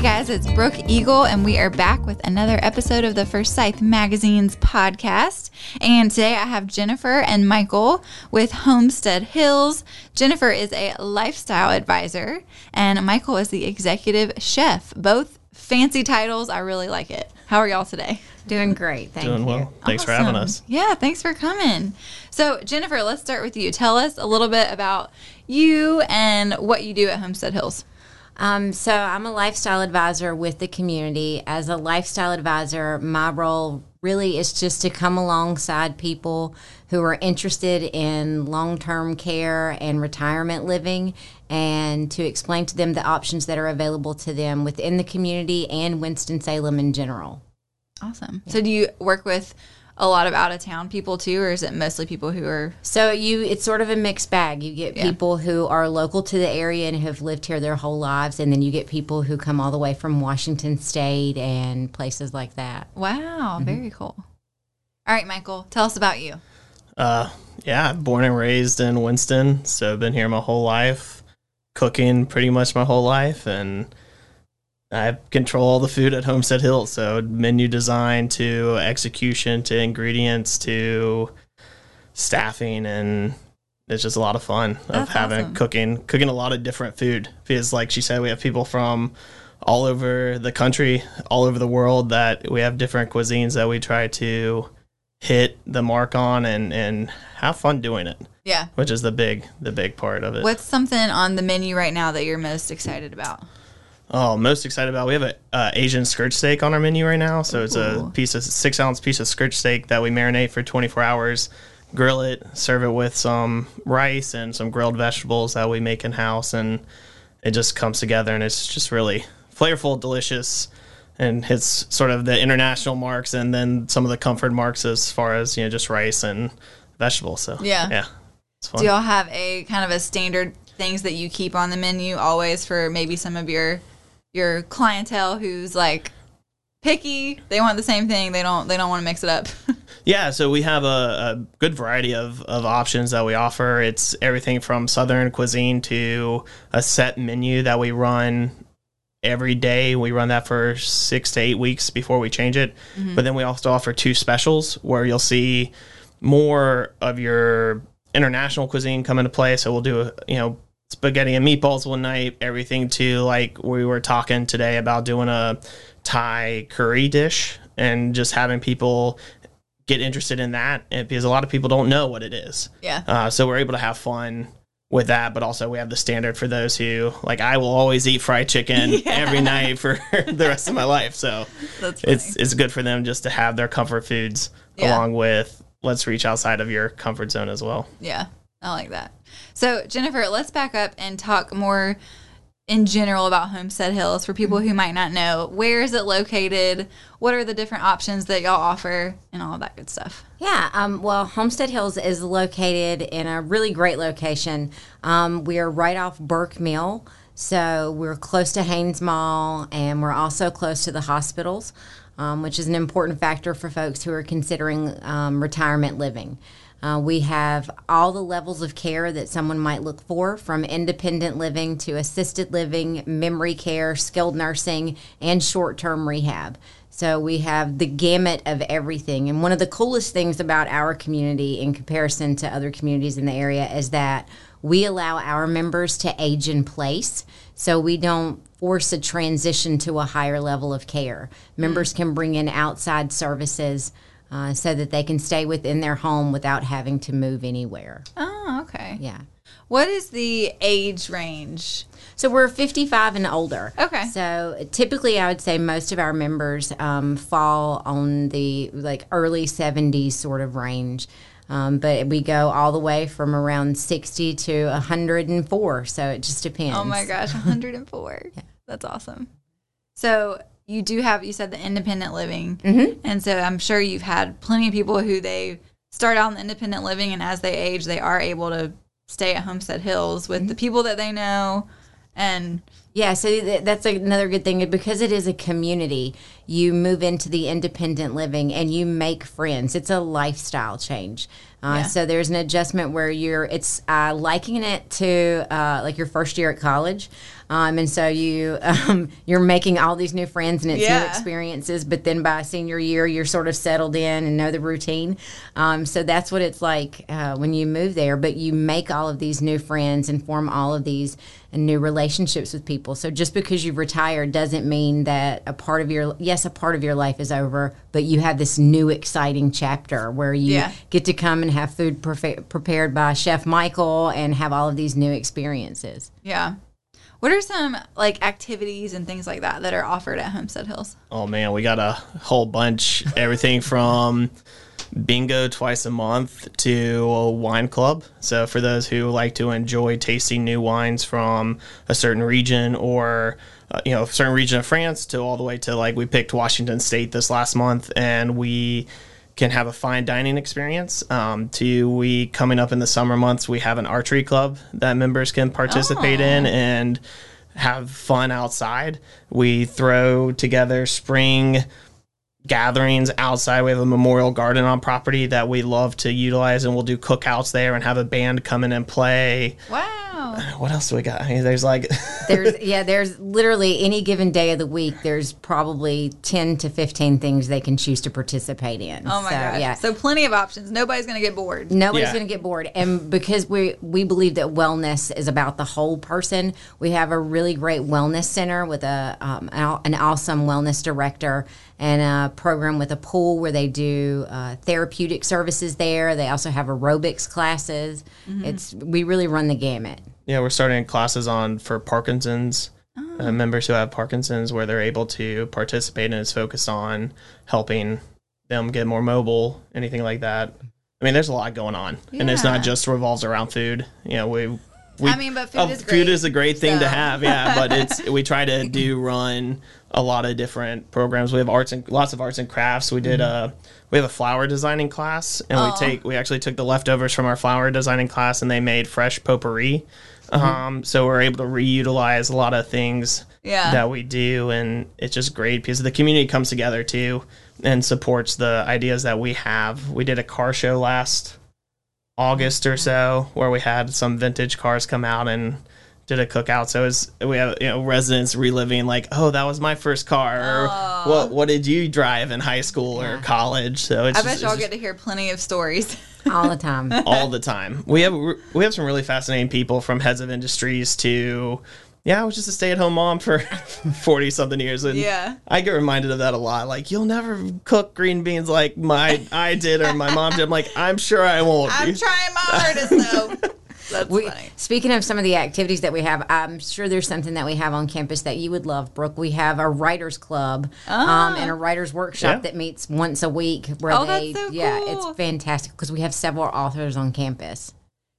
Hey guys, it's Brooke Eagle, and we are back with another episode of the First Forsyth Magazine's podcast. And today I have Jennifer and Michael with Homestead Hills. Jennifer is a lifestyle advisor, and Michael is the executive chef. Both fancy titles. I really like it. How are y'all today? Doing great. Thank Doing you. well. Thanks for having us. Yeah, thanks for coming. So, Jennifer, let's start with you. Tell us a little bit about you and what you do at Homestead Hills. Um, so I'm a lifestyle advisor with the community. As a lifestyle advisor, my role really is just to come alongside people who are interested in long-term care and retirement living and to explain to them the options that are available to them within the community and Winston-Salem in general. Awesome. So, do you work with a lot of out of town people too, or is it mostly people who are? So you, it's sort of a mixed bag. You get Yeah. people who are local to the area and have lived here their whole lives, and then you get people who come all the way from Washington State and places like that. Wow, very cool. All right, Michael, tell us about you. Uh, yeah, born and raised in Winston, so been here my whole life, cooking pretty much my whole life, and I control all the food at Homestead Hill. So menu design to execution to ingredients to staffing, and it's just a lot of fun of having awesome. cooking, cooking a lot of different food. Because like she said, we have people from all over the country, all over the world that we have different cuisines that we try to hit the mark on and and have fun doing it Yeah. which is the big the big part of it What's something on the menu right now that you're most excited about? Oh most excited about we have a uh, asian skirt steak on our menu right now so it's Ooh. a piece of six ounce piece of skirt steak that we marinate for 24 hours grill it serve it with some rice and some grilled vegetables that we make in house and it just comes together and it's just really flavorful delicious and hits sort of the international marks and then some of the comfort marks as far as you know just rice and vegetables so Yeah. yeah it's fun Do y'all have a kind of a standard things that you keep on the menu always for maybe some of your your clientele who's like picky? They want the same thing. They don't they don't want to mix it up. Yeah, so we have a, a good variety of, of options that we offer. It's everything from Southern cuisine to a set menu that we run every day. We run that for six to eight weeks before we change it. Mm-hmm. But then we also offer two specials where you'll see more of your international cuisine come into play. So we'll do, a you know, spaghetti and meatballs one night, everything to like we were talking today about doing a Thai curry dish and just having people get interested in that because a lot of people don't know what it is. yeah. Uh, so we're able to have fun with that, but also we have the standard for those who like I will always eat fried chicken Yeah. every night for the rest of my life. So That's it's it's good for them just to have their comfort foods Yeah. along with let's reach outside of your comfort zone as well. Yeah, I like that. So, Jennifer, let's back up and talk more in general about Homestead Hills for people who might not know. Where is it located? What are the different options that y'all offer and all that good stuff? Yeah, um, well, Homestead Hills is located in a really great location. Um, we are right off Burke Mill, so we're close to Hanes Mall, and we're also close to the hospitals, um, which is an important factor for folks who are considering um, retirement living. Uh, we have all the levels of care that someone might look for, from independent living to assisted living, memory care, skilled nursing, and short term rehab. So we have the gamut of everything. And one of the coolest things about our community in comparison to other communities in the area is that we allow our members to age in place. So we don't force a transition to a higher level of care. Members can bring in outside services uh, so that they can stay within their home without having to move anywhere. Oh, okay. Yeah. What is the age range? So we're 55 and older. Okay. So typically, I would say most of our members um, fall on the like early 70s sort of range. Um, but we go all the way from around 60 to 104. So it just depends. Oh my gosh, 104. yeah. That's awesome. So, you do have, you said the independent living. Mhm. And so, I'm sure you've had plenty of people who they start out in the independent living, and as they age, they are able to stay at Homestead Hills with the people that they know and Yeah, so th- that's another good thing because it is a community. You move into the independent living and you make friends. It's a lifestyle change. Uh, Yeah. So there's an adjustment where you're it's uh, liking it to uh, like your first year at college, um, and so you um, you're making all these new friends and it's new experiences. But then by senior year, you're sort of settled in and know the routine. Um, so that's what it's like uh, when you move there. But you make all of these new friends and form all of these new relationships with people. So just because you've retired doesn't mean that a part of your yes, a part of your life is over, but you have this new exciting chapter where you Yeah. get to come and have food prefa- prepared by Chef Michael and have all of these new experiences. Yeah. What are some like activities and things like that that are offered at Homestead Hills? Oh man, we got a whole bunch. Everything from bingo twice a month to a wine club. So for those who like to enjoy tasting new wines from a certain region or uh, you know, certain region of France to all the way to like we picked Washington State this last month and we can have a fine dining experience. Um, to we coming up in the summer months, we have an archery club that members can participate in and have fun outside. We throw together spring gatherings outside. We have a memorial garden on property that we love to utilize, and we'll do cookouts there and have a band come in and play. Wow. What else do we got? I mean, there's like There's yeah, there's literally any given day of the week. There's probably ten to fifteen things they can choose to participate in. Oh my so, gosh. Yeah, So plenty of options. Nobody's going to get bored. Nobody's Yeah. going to get bored. And because we we believe that wellness is about the whole person, we have a really great wellness center with a um, an an awesome wellness director and a program with a pool where they do uh, therapeutic services there. They also have aerobics classes. It's we really run the gamut. yeah, we're starting classes on for Parkinson's. Uh, members who have Parkinson's, where they're able to participate and it's focused on helping them get more mobile, anything like that. I mean, there's a lot going on, and it's not just revolves around food. You know, we, we I mean, but food oh, is great, food is a great thing to have, yeah. But it's we try to do run a lot of different programs. We have arts and lots of arts and crafts. We did a we have a flower designing class, and Oh. we take we actually took the leftovers from our flower designing class, and they made fresh potpourri. Mm-hmm. Um, so we're able to reutilize a lot of things Yeah. that we do, and it's just great because the community comes together too and supports the ideas that we have. We did a car show last August or mm-hmm. so where we had some vintage cars come out and did a cookout. So it's, we have you know residents reliving like, oh, that was my first car, or what what did you drive in high school or college? So it's I just, bet y'all get to hear plenty of stories. all the time. all the time. We have we have some really fascinating people from heads of industries to yeah, I was just a stay at home mom for forty something years, and Yeah. I get reminded of that a lot. Like you'll never cook green beans like my I did or my mom did. I'm like I'm sure I won't. I'm trying my hardest though. That's We, funny. speaking of some of the activities that we have, I'm sure there's something that we have on campus that you would love, Brooke. We have a writers club um, and a ah. writers workshop Yeah. that meets once a week. Where Oh, they, that's so yeah, cool. it's fantastic because we have several authors on campus.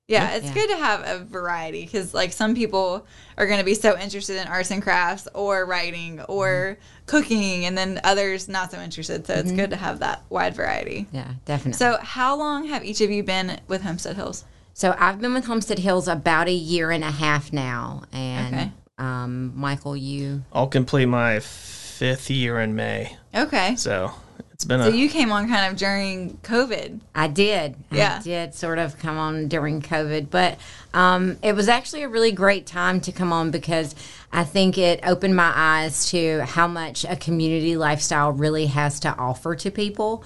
Yeah, it's Yeah. good to have a variety because, like, some people are going to be so interested in arts and crafts or writing or mm-hmm. cooking, and then others not so interested. So it's mm-hmm. good to have that wide variety. Yeah, definitely. So, how long have each of you been with Homestead Hills? So I've been with Homestead Hills about a year and a half now, and Okay. um, Michael, you I'll complete my fifth year in May, Okay. so it's been So a you came on kind of during COVID. I did. Yeah. I did sort of come on during COVID, but um, it was actually a really great time to come on because I think it opened my eyes to how much a community lifestyle really has to offer to people.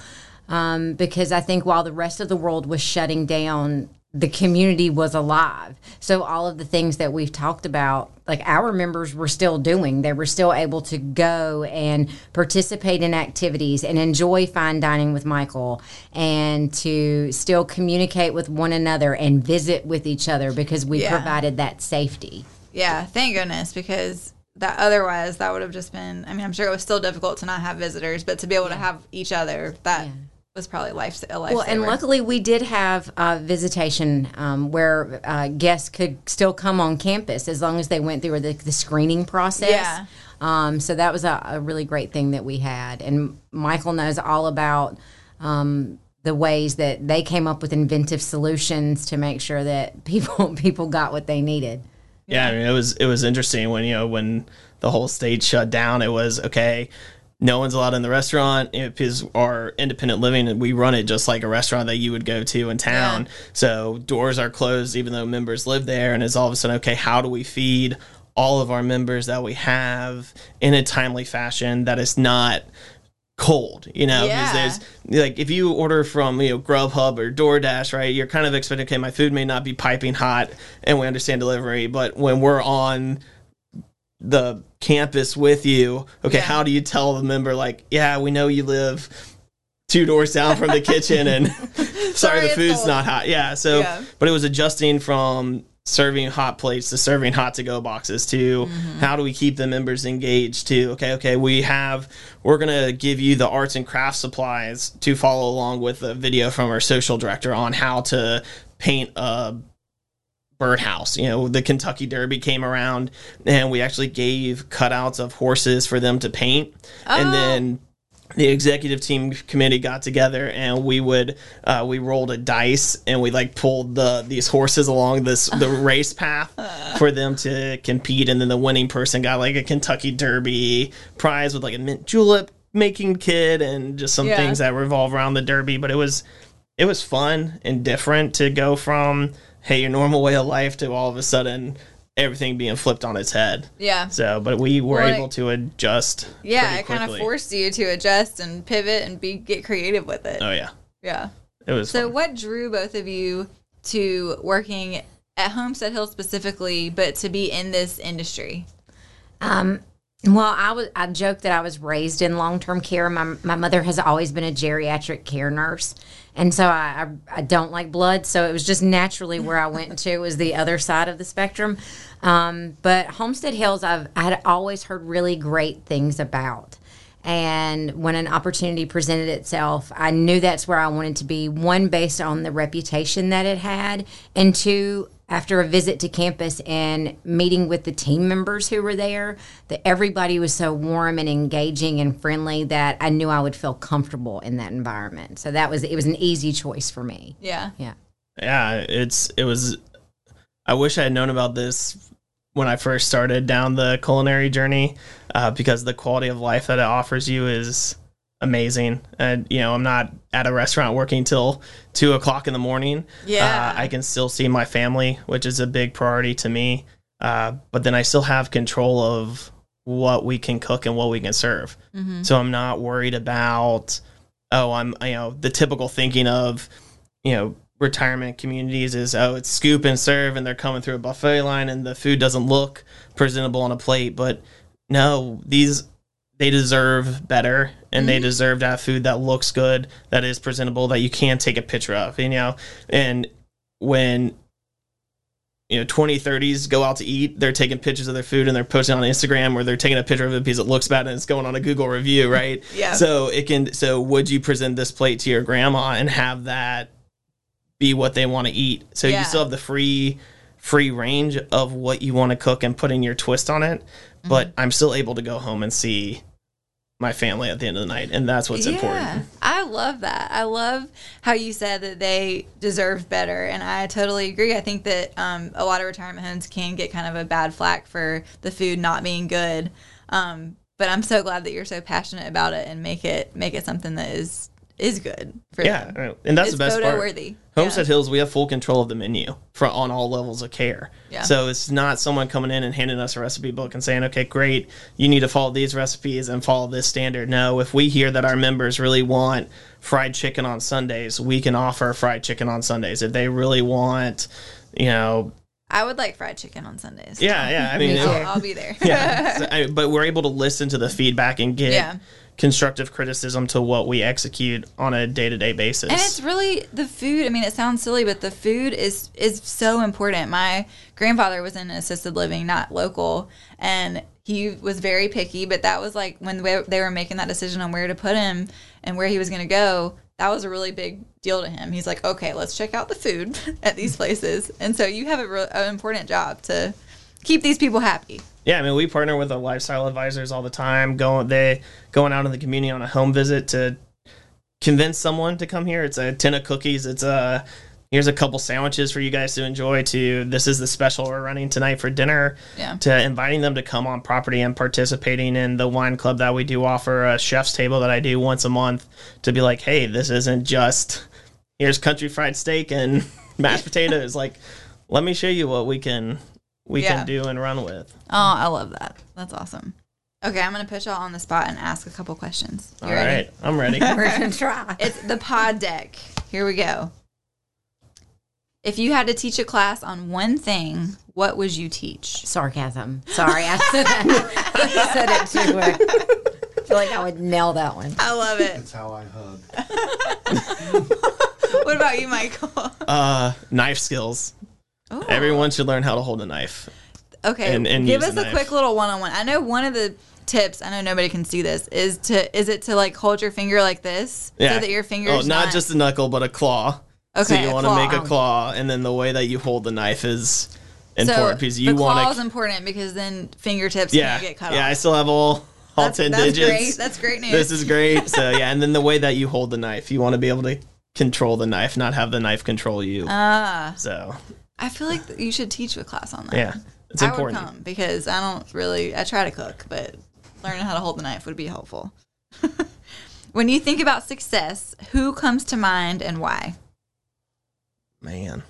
Um, because I think while the rest of the world was shutting down, the community was alive. So all of the things that we've talked about, like our members were still doing, they were still able to go and participate in activities and enjoy fine dining with Michael and to still communicate with one another and visit with each other because we Yeah. provided that safety. Yeah, thank goodness because that otherwise that would have just been. I mean, I'm sure it was still difficult to not have visitors, but to be able to have each other, that Yeah. Was probably life a life. Well, and luckily we did have uh, visitation um, where uh, guests could still come on campus as long as they went through the, the screening process. Yeah. Um, so that was a, a really great thing that we had. And Michael knows all about um, the ways that they came up with inventive solutions to make sure that people people got what they needed. Yeah, I mean, it was it was interesting when you know when the whole state shut down. It was okay. No one's allowed in the restaurant. It is our independent living, and we run it just like a restaurant that you would go to in town. Yeah. So doors are closed, even though members live there. And it's all of a sudden okay. How do we feed all of our members that we have in a timely fashion that is not cold, you know, Yeah. because there's like if you order from you know Grubhub or DoorDash, right? You're kind of expecting, okay, my food may not be piping hot, and we understand delivery, but when we're on the campus with you, okay, Yeah. how do you tell the member like, yeah, we know you live two doors down from the kitchen, and sorry, Sorry, the food's cold. not hot. Yeah, so Yeah. but it was adjusting from serving hot plates to serving hot to go boxes to Mm-hmm. how do we keep the members engaged to okay okay we have we're gonna give you the arts and crafts supplies to follow along with a video from our social director on how to paint a birdhouse you know the kentucky derby came around and we actually gave cutouts of horses for them to paint Oh. and then the executive team committee got together and we would uh, we rolled a dice and we like pulled the these horses along this the race path for them to compete and then the winning person got like a Kentucky Derby prize with like a mint julep making kit and just some Yeah. things that revolve around the Derby but it was it was fun and different to go from hey your normal way of life to all of a sudden everything being flipped on its head Yeah. so but we were Well, able to adjust Yeah, pretty it kind of forced you to adjust and pivot and be get creative with it. oh yeah Yeah. it was So, fun. what drew both of you to working at Homestead Hill specifically, but to be in this industry? Um, well, I was I joked that I was raised in long term care. My my mother has always been a geriatric care nurse, and so I, I I don't like blood. So it was just naturally where I went to was the other side of the spectrum. Um, but Homestead Hills, I've I had always heard really great things about. And when an opportunity presented itself, I knew that's where I wanted to be. One, based on the reputation that it had, and two, after a visit to campus and meeting with the team members who were there, that everybody was so warm and engaging and friendly that I knew I would feel comfortable in that environment. So that was it was an easy choice for me. Yeah. Yeah. yeah it's it was i wish i had known about this when i first started down the culinary journey uh, because the quality of life that it offers you is amazing. And you know i'm not at a restaurant working till two o'clock in the morning. Yeah. uh, i can still see my family which is a big priority to me. Uh, but then i still have control of what we can cook and what we can serve. Mm-hmm. so i'm not worried about oh i'm you know the typical thinking of you know retirement communities is oh it's scoop and serve and they're coming through a buffet line and the food doesn't look presentable on a plate. But no these they deserve better and they mm-hmm. deserve to have food that looks good that is presentable that you can take a picture of you know? And when you know 20 30s go out to eat they're taking pictures of their food and they're posting on instagram or they're taking a picture of it because it looks bad and it's going on a google review right? Yeah. so it can so would you present this plate to your grandma and have that be what they want to eat? So Yeah. you still have the free free range of what you want to cook and putting your twist on it but i'm still able to go home and see my family at the end of the night and that's what's important I love that. I love how you said that they deserve better, and I totally agree. I think that um, a lot of retirement homes can get kind of a bad flack for the food not being good. Um, but I'm so glad that you're so passionate about it and make it make it something that is is good for yeah them. and that's it's the best photo part worthy. Homestead Hills, we have full control of the menu for on all levels of care. Yeah. So it's not someone coming in and handing us a recipe book and saying, "Okay, great, you need to follow these recipes and follow this standard." No, if we hear that our members really want fried chicken on Sundays, we can offer fried chicken on Sundays. If they really want, you know, I would like fried chicken on Sundays. yeah, yeah. I mean, Me I'll, I'll be there. yeah. So, I- but we're able to listen to the feedback and get Yeah. Constructive criticism to what we execute on a day to day basis. And it's really the food. I mean, it sounds silly, but the food is is so important. My grandfather was in assisted living, not local, and he was very picky. But that was like when they were making that decision on where to put him and where he was going to go. That was a really big deal to him. He's like, okay, let's check out the food at these places. And so you have a real, an important job to keep these people happy. Yeah, I mean, we partner with the lifestyle advisors all the time. Going they going out in the community on a home visit to convince someone to come here. It's a tin of cookies. It's a here's a couple sandwiches for you guys to enjoy to this is the special we're running tonight for dinner Yeah. to inviting them to come on property and participating in the wine club that we do offer a chef's table that i do once a month to be like hey this isn't just here's country fried steak and mashed potatoes like let me show you what we can we Yeah. can do and run with Oh, I love that. That's awesome. Okay, I'm gonna put y'all on the spot and ask a couple questions. You All ready? right, i'm ready We're gonna try. It's the pod deck. Here we go. If you had to teach a class on one thing, what would you teach? Sarcasm. Sorry, I said that. I said it too quick. I feel like I would nail that one. I love it. That's how I hug. what about you, Michael? uh knife skills Ooh. everyone should learn how to hold a knife Okay, and- and give us the a quick little one-on-one. I know one of the tips. I know nobody can see this. Is to is it to like hold your finger like this so that your finger Oh, not, just a knuckle, but a claw. Okay. So you want to make a claw. claw, and then the way that you hold the knife is so important because you the want claw is important because then fingertips Yeah, get cut yeah. I still have all all That's, ten that's digits. great. That's great news. this is great. So yeah, and then the way that you hold the knife, you want to be able to control the knife, not have the knife control you. ah. so I feel like you should teach a class on that. yeah, it's I important. would come because I don't really. I try to cook, but learning how to hold the knife would be helpful. when you think about success, who comes to mind and why? Man,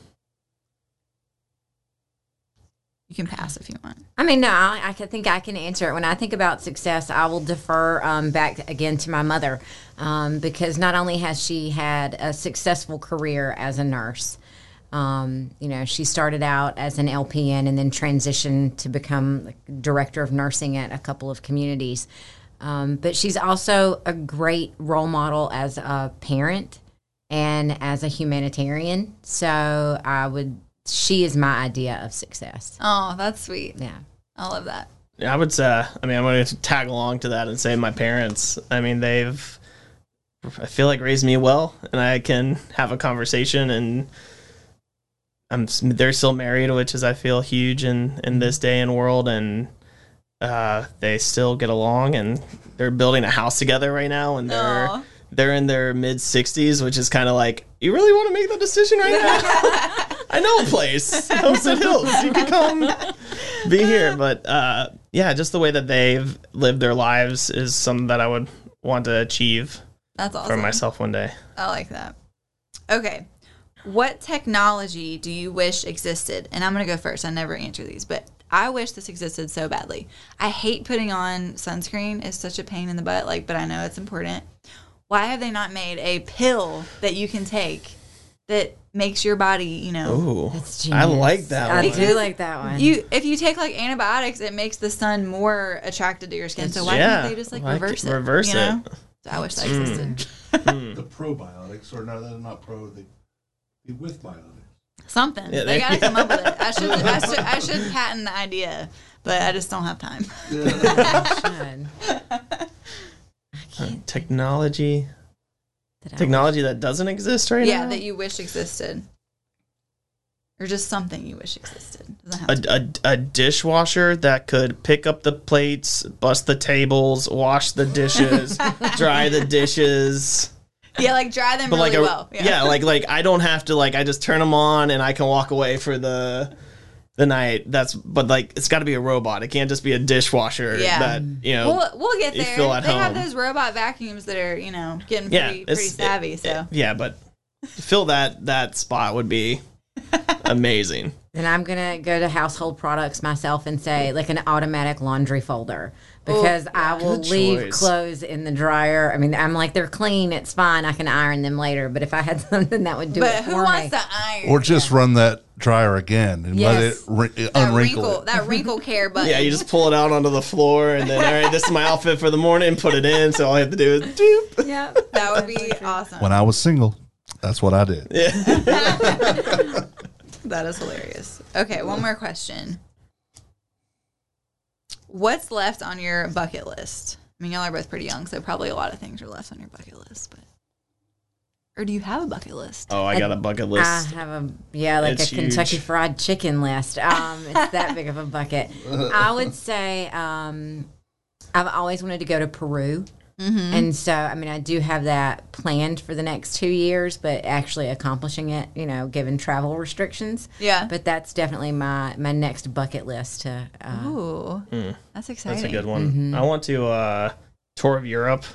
You can pass if you want. I mean, no, I, I can think I can answer it. When I think about success, I will defer um, back again to my mother um, because not only has she had a successful career as a nurse, um, you know, she started out as an LPN and then transitioned to become director of nursing at a couple of communities. Um, but she's also a great role model as a parent and as a humanitarian. So I would, she is my idea of success. Oh, that's sweet. Yeah. I love that. Yeah, I would say. I mean, I'm going to tag along to that and say my parents. I mean, they've. I feel like raised me well, and I can have a conversation, and I'm. They're still married, which is I feel huge in in this day and world, and uh, they still get along, and they're building a house together right now, and they're. Aw. They're in their mid 60s, which is kind of like, you really want to make that decision right now? I know a place, Homestead Hills. You can come be here. But uh, yeah, just the way that they've lived their lives is something that I would want to achieve That's awesome. for myself one day. I like that. Okay. What technology do you wish existed? And I'm going to go first. I never answer these, but I wish this existed so badly. I hate putting on sunscreen. It's such a pain in the butt, like, but I know it's important. Why have they not made a pill that you can take that makes your body, you know, Ooh, I like that one. I one. do like that one. you if you take like antibiotics, it makes the sun more attracted to your skin. So why yeah, can't they just like why reverse can't- it? reverse you know? it. So I wish that hmm. existed. The probiotics, or no, they're not pro, they be with biotics. Something. Yeah, they there got to you come up with it. I should, I should I should patent the idea, but I just don't have time. Should. Uh, technology, Did I- technology that doesn't exist right yeah, now. Yeah, that you wish existed. Or just something you wish existed. Doesn't have to a, a, a dishwasher that could pick up the plates, bust the tables, wash the dishes, dry the dishes. Yeah, like dry them But really like a, well. yeah. like like I don't have to like I just turn them on and I can walk away for the the night. That's but like it's got to be a robot. It can't just be a dishwasher. Yeah. that you know. We'll, we'll get there. they have those robot vacuums that are, you know, getting yeah, pretty, pretty savvy. it- so it- yeah, but fill that that spot would be amazing. Then I'm gonna go to household products myself and say like an automatic laundry folder because I will leave choice. clothes in the dryer. I mean, I'm like they're clean, it's fine. I can iron them later. But if I had something that would do but it but who for wants me, to iron? Or just run that dryer again and let it Yes. ri- that unwrinkle wrinkle, it. that wrinkle care button. Yeah, you just pull it out onto the floor and then all right, this is my outfit for the morning. Put it in. So all I have to do is doop. yeah, that would be awesome. When I was single, that's what I did. That is hilarious. Okay, one more question. What's left on your bucket list? I mean, y'all are both pretty young, so probably a lot of things are left on your bucket list. But or do you have a bucket list? Oh, I got a bucket list. I have a yeah, like It's a Kentucky huge. Fried Chicken list. Um, it's that big of a bucket. I would say um, I've always wanted to go to Peru. And so, I mean, I do have that planned for the next two years, but actually accomplishing it, you know, given travel restrictions. Yeah. But that's definitely my my next bucket list to. Uh, Ooh, that's exciting. That's a good one. I want to uh, tour of Europe,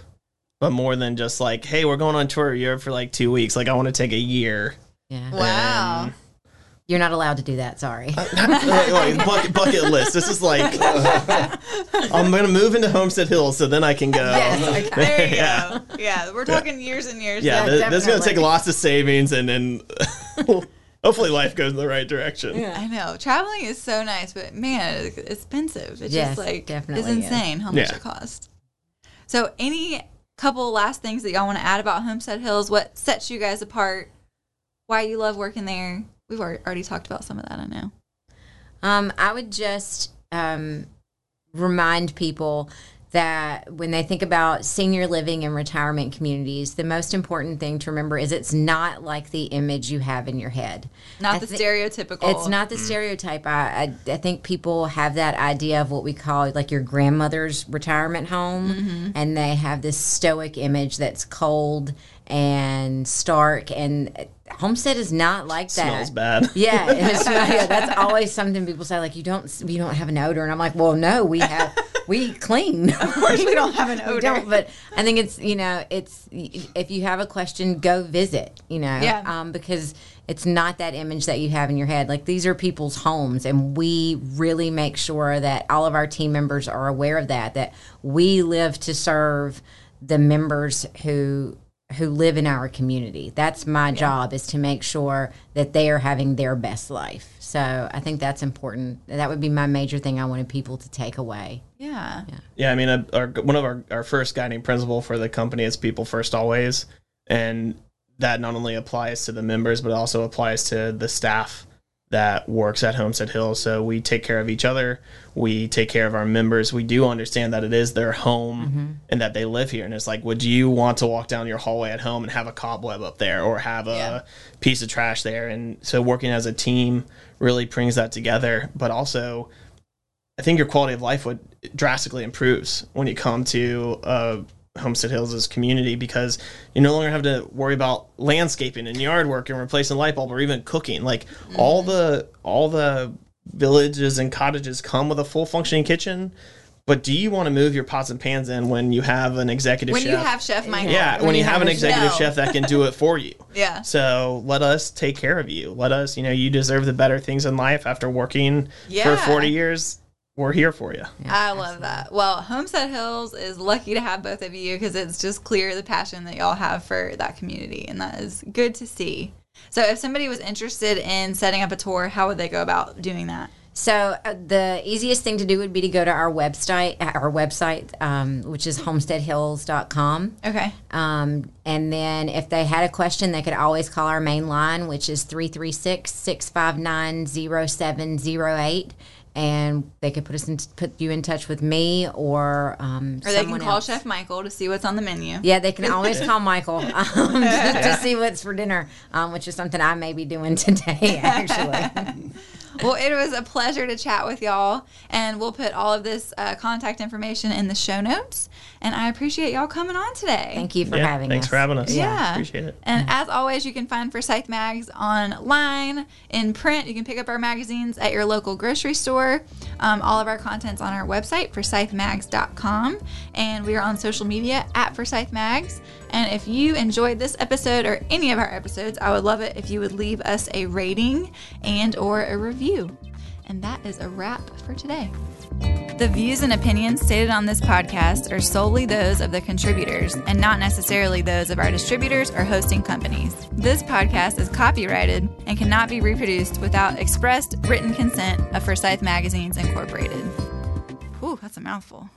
but more than just like, hey, we're going on tour of Europe for like two weeks. Like, I want to take a year. yeah. Wow. And- You're not allowed to do that. Sorry. Uh, like, uh, like, bucket, bucket list. This is like, I'm gonna move into Homestead Hills, so then I can go. Yes, There you Yeah. go. Yeah, we're talking years and years. Yeah, Yeah, th- this is gonna take lots of savings, and then hopefully life goes in the right direction. Yeah, I know traveling is so nice, but man, it's expensive. It's Yes, just like definitely it's is. insane how much Yeah. it costs. So, any couple last things that y'all want to add about Homestead Hills? What sets you guys apart? Why you love working there? We've already talked about some of that. I know. Um, I would just um, remind people that when they think about senior living and retirement communities, the most important thing to remember is it's not like the image you have in your head. Not I the stereotypical. It's not the stereotype. I, I I think people have that idea of what we call like your grandmother's retirement home, and they have this stoic image that's cold and stark. And Homestead is not like that. Smells bad. Yeah, it's, yeah, that's always something people say. Like you don't, you don't have an odor, and I'm like, well, no, we have, we clean. Of course we don't have an We odor. don't, but I think it's you know, it's if you have a question, go visit. You know, Yeah. um, because it's not that image that you have in your head. Like these are people's homes, and we really make sure that all of our team members are aware of that. That we live to serve the members who who live in our community. That's my job is to make sure that they are having their best life. So I think that's important. That would be my major thing I wanted people to take away. yeah. Yeah, I mean, uh, our, one of our, our first guiding principle for the company is people first always. And that not only applies to the members, but also applies to the staff that works at Homestead Hill. So we take care of each other. We take care of our members. We do understand that it is their home and that they live here. And it's like, would you want to walk down your hallway at home and have a cobweb up there or have a Yeah. piece of trash there? And so working as a team really brings that together. But also, I think your quality of life would drastically improves when you come to uh, Homestead Hills' is community because you no longer have to worry about landscaping and yard work and replacing light bulb or even cooking. Like mm-hmm. all the all the villages and cottages come with a full functioning kitchen. But do you want to move your pots and pans in when you have an executive When chef? you have Chef Michael. yeah, when, you have an executive chef. chef that can do it for you. Yeah. So let us take care of you. Let us, you know, you deserve the better things in life after working Yeah. for 40 years. We're here for you. Yeah, I love that. Well, Homestead Hills is lucky to have both of you because it's just clear the passion that y'all have for that community, and that is good to see. So, if somebody was interested in setting up a tour, how would they go about doing that? So uh, the easiest thing to do would be to go to our website, our website, um, which is homesteadhills.com. Okay. Um, and then if they had a question, they could always call our main line, which is 336 659 0708. And they could put us in, put you in touch with me or um, Or they can call else. Chef Michael to see what's on the menu. Yeah, they can always call Michael um, to, to see what's for dinner, um, which is something I may be doing today, actually. Well, it was a pleasure to chat with y'all, and we'll put all of this uh, contact information in the show notes. And I appreciate y'all coming on today. Thank you for yeah, having thanks us. Thanks for having us. Yeah. Appreciate it. And as always, you can find Forsyth Mags online, in print. You can pick up our magazines at your local grocery store. Um, all of our content's on our website, forsythmags.com. And we are on social media at Forsyth Mags. And if you enjoyed this episode or any of our episodes, I would love it if you would leave us a rating and or a review. And that is a wrap for today. The views and opinions stated on this podcast are solely those of the contributors and not necessarily those of our distributors or hosting companies. This podcast is copyrighted and cannot be reproduced without expressed written consent of Forsyth Magazines Incorporated. Whew, that's a mouthful.